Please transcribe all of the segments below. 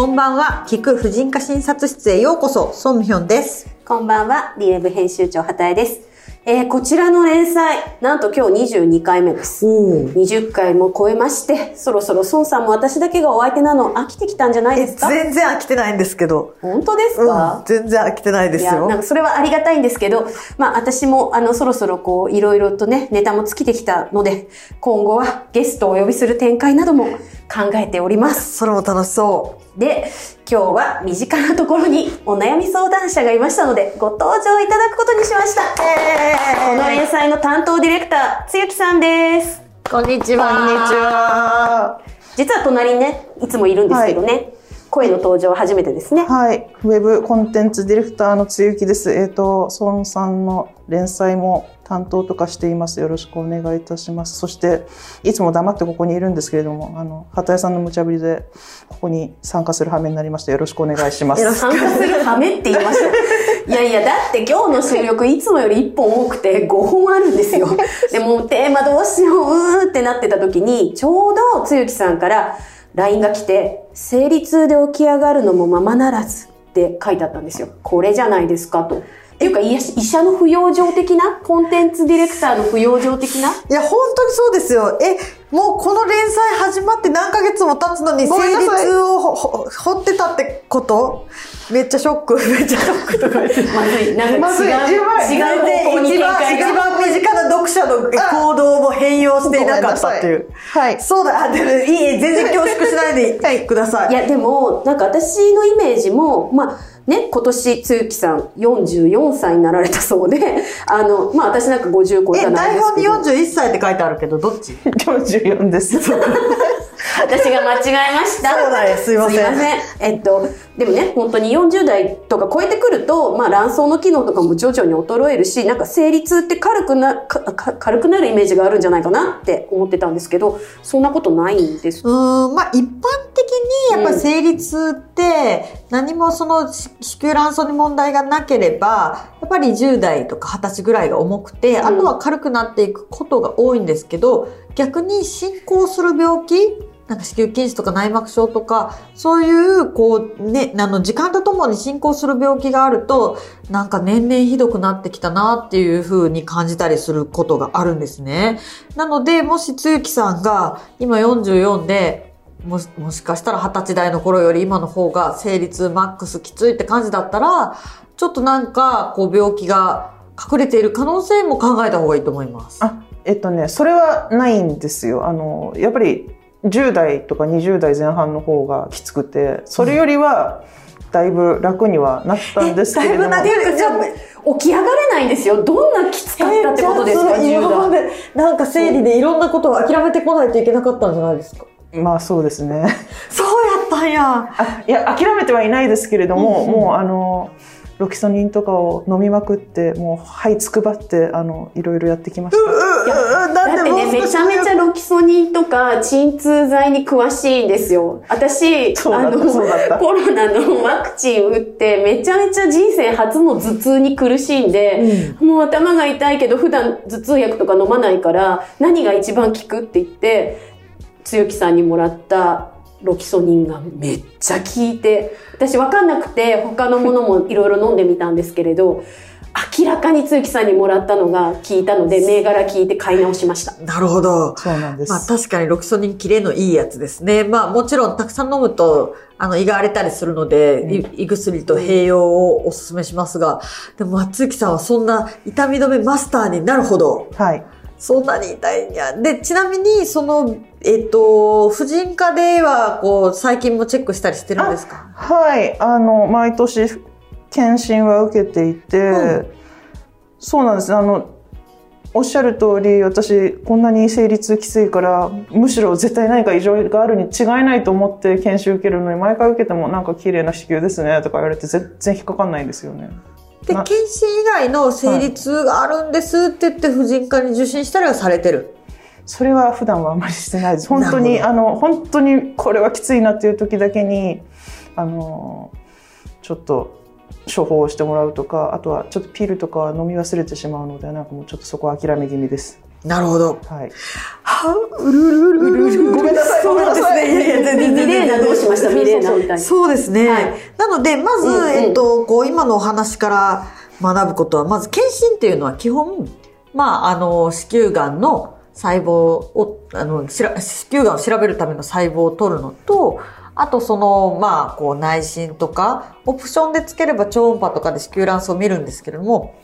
こんばんは、聞く婦人科診察室へようこそ、ソンミヒョンです。こんばんは、リレブ編集長、畑江です。えー、こちらの連載、なんと今日22回目です。お20回も超えまして、そろそろ孫さんも私だけがお相手なの飽きてきたんじゃないですか？全然飽きてないんですけど。本当ですうんか、、全然飽きてないですいや、よなん。かそれはありがたいんですけど、まあ私もあのそろそろこういろいろとね、ネタも尽きてきたので、今後はゲストをお呼びする展開なども考えております。それも楽しそで、今日は身近なところにお悩み相談者がいましたので、ご登場いただくことにしました。この連載の担当ディレクター、つゆきさんです。う。こんにちは。こんにちは。実は隣にね、いつもいるんですけどね、声の登場は初めてですね。はい。ウェブコンテンツディレクターのつゆきです。えっ、と、孫さんの連載も担当とかしています。よろしくお願いいたします。そして、いつも黙ってここにいるんですけれども、あの、畑井さんの無茶ぶりで、ここに参加する羽目になりました。よろしくお願いします。参加する羽目って言いました。いやいや、だって今日の収録いつもより1本多くて5本あるんですよ。でもテーマどうしよう、うーってなってた時に、ちょうどつゆきさんから LINE が来て、生理痛で起き上がるのもままならずって書いてあったんですよ。これじゃないですかと。っていうか、医者の不養生的な？コンテンツディレクターの不養生的な？いや、本当にそうですよ。え、もうこの連載始まって何ヶ月も経つのに、生ごめんなさい理痛をほほ掘ってたってこと？めっちゃショック。めっちゃショックとか言って。まずい。なんか違う、まずい違う方向に一番、展開が。一番身近な読者の行動も変容していなかったっていう。はい。そうだ、あでもいい、全然恐縮しないで ください。いや、でも、なんか私のイメージも、まあ、ね、今年、つゆきさん44歳になられたそうで、あの、まあ私なんか50超ええ、たない台本にですけど。41歳って書いてあるけど、どっち？44です。私が間違えました。そうだよすいませんすいません。えっと、でもね、本当に40代とか超えてくると、まあ卵巣の機能とかも徐々に衰えるし、なんか生理痛って軽くな、かか軽くなるイメージがあるんじゃないかなって思ってたんですけど、そんなことないんです。うーん、まあ一般的にやっぱり生理痛って何もその子子宮卵巣に問題がなければ、やっぱり10代とか20歳ぐらいが重くて、んあとは軽くなっていくことが多いんですけど、逆に進行する病気なんか子宮筋腫とか内膜症とか、そういう、こう、ね、あの、時間とともに進行する病気があると、なんか年々ひどくなってきたなっていう風に感じたりすることがあるんですね。なので、もしつゆきさんが今44で、もし、もしかしたら20歳代の頃より今の方が生理痛マックスきついって感じだったら、ちょっとなんか、こう病気が隠れている可能性も考えた方がいいと思います。あ、えっとね、それはないんですよ。あの、やっぱり10代とか20代前半の方がきつくて、それよりはだいぶ楽にはなったんですけれども。だいぶなってじゃあ、起き上がれないんですよ。どんなきつかったってことですか、えーじゃあその10代。今まで、なんか生理でいろんなことを諦めてこないといけなかったんじゃないですかまあそうですね。そうやったんや。あいや、諦めてはいないですけれども、もうあの、ロキソニンとかを飲みまくって、もう、はいつくばって、あの、いろいろやってきました。うんだってね、めちゃめちゃロキソニンとか鎮痛剤に詳しいんですよ。私、あの、コロナのワクチン打って、めちゃめちゃ人生初の頭痛に苦しんで、もう頭が痛いけど普段頭痛薬とか飲まないから、何が一番効くって言って、つゆきさんにもらったロキソニンがめっちゃ効いて、私わかんなくて他のものもいろいろ飲んでみたんですけれど、明らかにつゆきさんにもらったのが効いたので、銘柄聞いて買い直しました。なるほど。そうなんです。まあ確かにロキソニンキレのいいやつですね。まあもちろんたくさん飲むと、あの胃が荒れたりするので、い胃薬と併用をお勧めしますが、でも松月さんはそんな痛み止めマスターになるほど、はい。そんなに痛いんや。で、ちなみに、その、えっと、婦人科では、こう、最近もチェックしたりしてるんですか？はい。あの、毎年、検診は受けていて、うんそうなんです。あの、おっしゃる通り、私、こんなに生理痛きついから、むしろ絶対何か異常があるに違いないと思って研修受けるのに、毎回受けてもなんか綺麗な子宮ですね、とか言われて全然引っかかんないんですよね。で、な検診以外の生理痛があるんですって言って、婦人科に受診したりはされてる。それは普段はあまりしてないです。本当なに、あの、本当にこれはきついなっていう時だけに、あの、ちょっと処方をしてもらうとか、あとはちょっとピルとかは飲み忘れてしまうので、なんかもうちょっとそこは諦め気味です。なるほど。はい。はうるうるうるうるごめんなさいそうですね。いやいや、ミミレーナどうしましたミレーナみたいな。そうですね。はいなので、まず、うんうんえっと、こう、今のお話から学ぶことは、まず、検診っていうのは基本、まあ、あの、子宮がんの細胞を、あの、しら子宮がんを調べるための細胞を取るのと、あと、その、まあ、こう、内診とか、オプションでつければ超音波とかで子宮卵巣を見るんですけれども、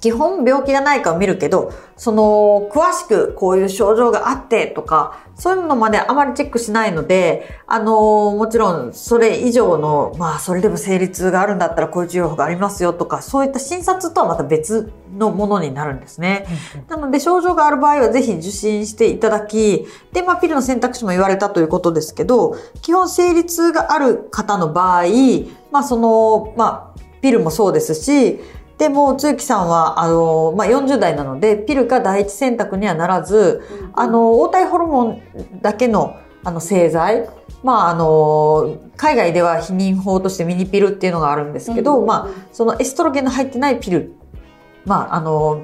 基本病気がないかを見るけど、その、詳しくこういう症状があってとか、そういうのまであまりチェックしないので、あの、もちろんそれ以上の、まあ、それでも生理痛があるんだったらこういう治療法がありますよとか、そういった診察とはまた別のものになるんですね。なので、症状がある場合はぜひ受診していただき、で、まあ、ピルの選択肢も言われたということですけど、基本生理痛がある方の場合、まあ、その、まあ、ピルもそうですし、でも、つゆきさんは、あの、まあ、40代なので、ピルが第一選択にはならず、あの、黄体ホルモンだけの、あの、製剤、まあ、あの、海外では避妊法としてミニピルっていうのがあるんですけど、うんまあ、そのエストロゲンの入ってないピル、まあ、あの、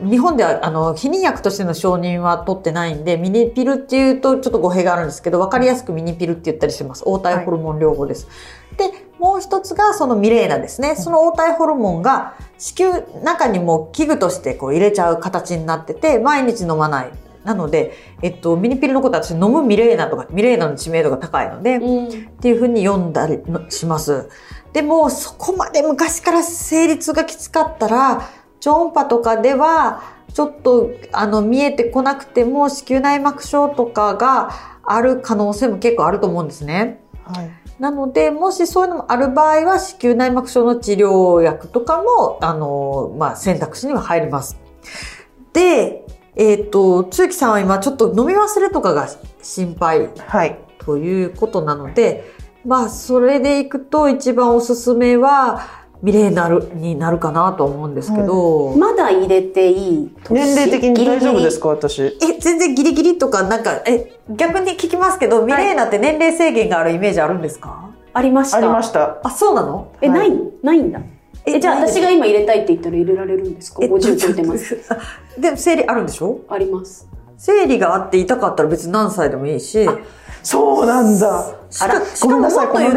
日本では、あの、避妊薬としての承認は取ってないんで、ミニピルっていうとちょっと語弊があるんですけど、わかりやすくミニピルって言ったりします。黄体ホルモン療法です。で、もう一つがそのミレーナですね。その黄体ホルモンが子宮中にも器具としてこう入れちゃう形になってて、毎日飲まない。なので、えっと、ミニピルのことは私飲むミレーナとか、ミレーナの知名度が高いので、うんっていうふうに読んだりのします。でも、そこまで昔から生理痛がきつかったら、超音波とかでは、ちょっと、あの、見えてこなくても、子宮内膜症とかがある可能性も結構あると思うんですね。はい。なので、もしそういうのもある場合は、子宮内膜症の治療薬とかも、あの、まあ、選択肢には入ります。で、えっ、と、つゆきさんは今ちょっと飲み忘れとかが心配はい。ということなので、まあ、それでいくと一番おすすめは、ミレーナルになるかなと思うんですけど、まだ入れていい年年齢的に大丈夫ですかか私？え、全然ギリギリとか、なんか、え、逆に聞きますけど、ミレーナって年齢制限があるイメージあるんですか？ありました。ありました。あ、そうなの？え、はいないないんだ。え、じゃあ私が今入れたいって言ったら入れられるんですか？えっと ?50 超えてます。でも生理あるんでしょ？あります。生理があって痛かったら別に何歳でもいいし、そうなんだ。しかしかもごめんなさい、もっと言う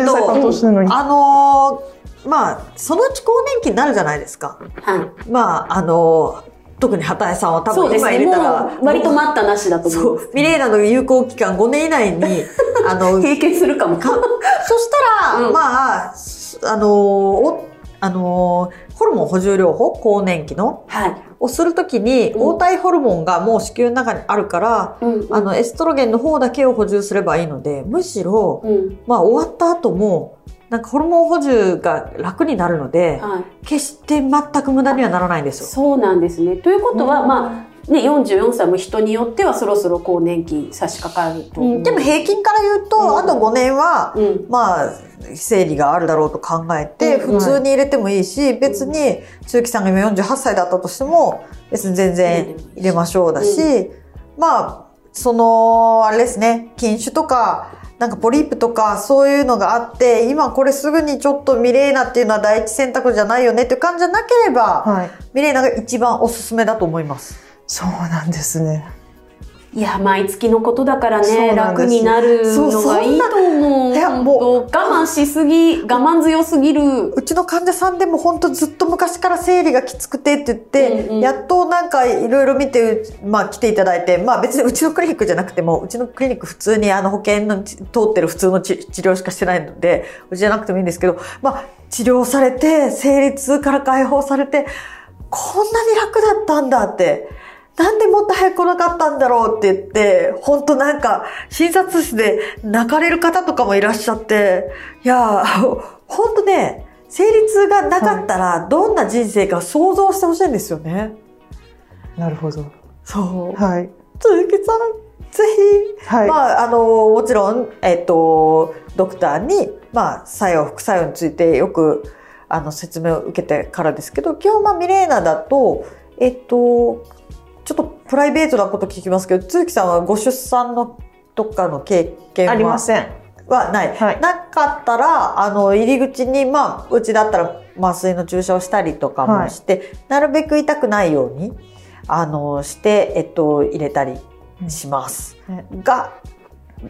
と、るのに。あのーまあ、そのうち更年期になるじゃないですか。はい。まあ、あのー特に畑井さんは多分今入れたら、う割と待ったなしだと思そういます。、ミレーナの有効期間5年以内に、あの、経験するかも。かそしたら、うんまあ、あのーお、あのーホルモン補充療法、更年期の、はい。をするときに、うん黄体ホルモンがもう子宮の中にあるから、うんあの、エストロゲンの方だけを補充すればいいので、むしろ、うん。まあ終わった後も、なんかホルモン補充が楽になるので、はい。決して全く無駄にはならないんですよ。そうなんですね。ということは、まあ、ね、44歳も人によってはそろそろ更年期差し掛かると思う。でも平均から言うと、うんあと5年は、うん。まあ、生理があるだろうと考えて、うん普通に入れてもいいし、別に、中木さんが今48歳だったとしても、別に全然入れましょうだし、まあ、その、あれですね、禁酒とか、なんかポリープとかそういうのがあって、今これすぐにちょっとミレーナっていうのは第一選択じゃないよねっていう感じじゃなければ、はい。ミレーナが一番おすすめだと思います。そうなんですね。いや、毎月のことだからね、楽になるのがいいと思う。いや本もう当我慢しすぎ、我慢強すぎる。うちの患者さんでも本当ずっと昔から生理がきつくてって言って、うんうんやっとなんかいろいろ見て、まあ来ていただいて、まあ別にうちのクリニックじゃなくても、うちのクリニック普通にあの保険の通ってる普通の治治療しかしてないので、うちじゃなくてもいいんですけど、まあ治療されて、生理痛から解放されて、こんなに楽だったんだって。なんでもっと早く来なかったんだろうって言って、本当なんか、診察室で泣かれる方とかもいらっしゃって、いやー、本当ね、生理痛がなかったら、どんな人生か想像してほしいんですよね。なるほど。そう。はい。鈴木さん、ぜひ、はい。まあ、あの、もちろん、えっと、ドクターに、まあ、作用、副作用についてよく、あの、説明を受けてからですけど、基本、まあ、ミレーナだと、えっと、ちょっとプライベートなこと聞きますけど、都木さんはご出産のとかの経験は？ありません。はない。はいなかったら、あの、入り口に、まあ、うちだったら麻酔の注射をしたりとかもして、なるべく痛くないように、あの、して、えっと、入れたりします。ねが、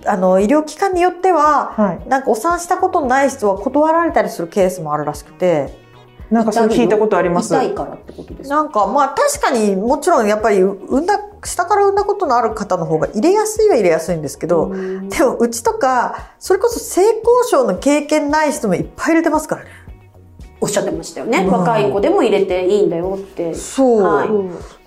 あの、医療機関によっては、はい。なんかお産したことのない人は断られたりするケースもあるらしくて、なんかそれ聞いたことあります。痛いからってことですか？なんかまあ確かにもちろんやっぱり産んだ、下から産んだことのある方の方が入れやすいは入れやすいんですけど、うんでもうちとか、それこそ性交渉の経験ない人もいっぱい入れてますからね。おっしゃってましたよね。うん若い子でも入れていいんだよって。そう。はい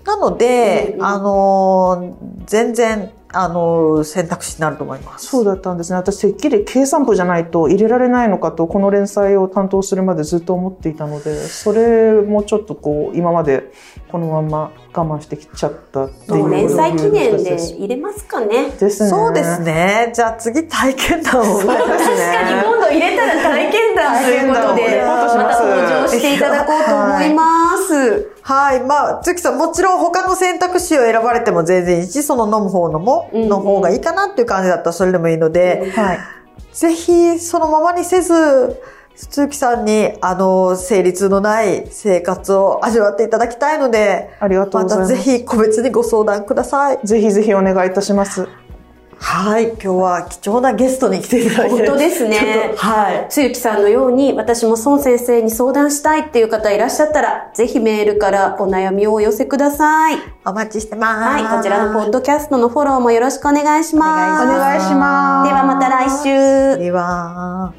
なので、うんうんあのー全然、あのー選択肢になると思います。そうだったんですね。私、てっきり計算部じゃないと入れられないのかと、この連載を担当するまでずっと思っていたので、それもちょっとこう、今までこのまま我慢してきちゃったっていう。連載記念で入れますかね。ですね。そうです。ね。じゃあ次体験談を。ね確かに今度入れたら体験談ということで、また登場していただこうと思います。はい。まあ、つきさん、もちろん他の選択肢を選ばれても全然いいし、その飲む方のも、うんうんの方がいいかなっていう感じだったらそれでもいいので、はい。ぜひそのままにせず、鈴木さんに、あの、生理痛のない生活を味わっていただきたいので、ありがとうまございます。たぜひ個別にご相談ください。ぜひぜひお願いいたします。はい。今日は貴重なゲストに来ていただいて。本当ですねはい。つゆきさんのように私も孫先生に相談したいっていう方いらっしゃったら、ぜひメールからお悩みをお寄せください。お待ちしてます。はい、こちらのポッドキャストのフォローもよろしくお願いします。お願いしますお願いします。ではまた来週。では。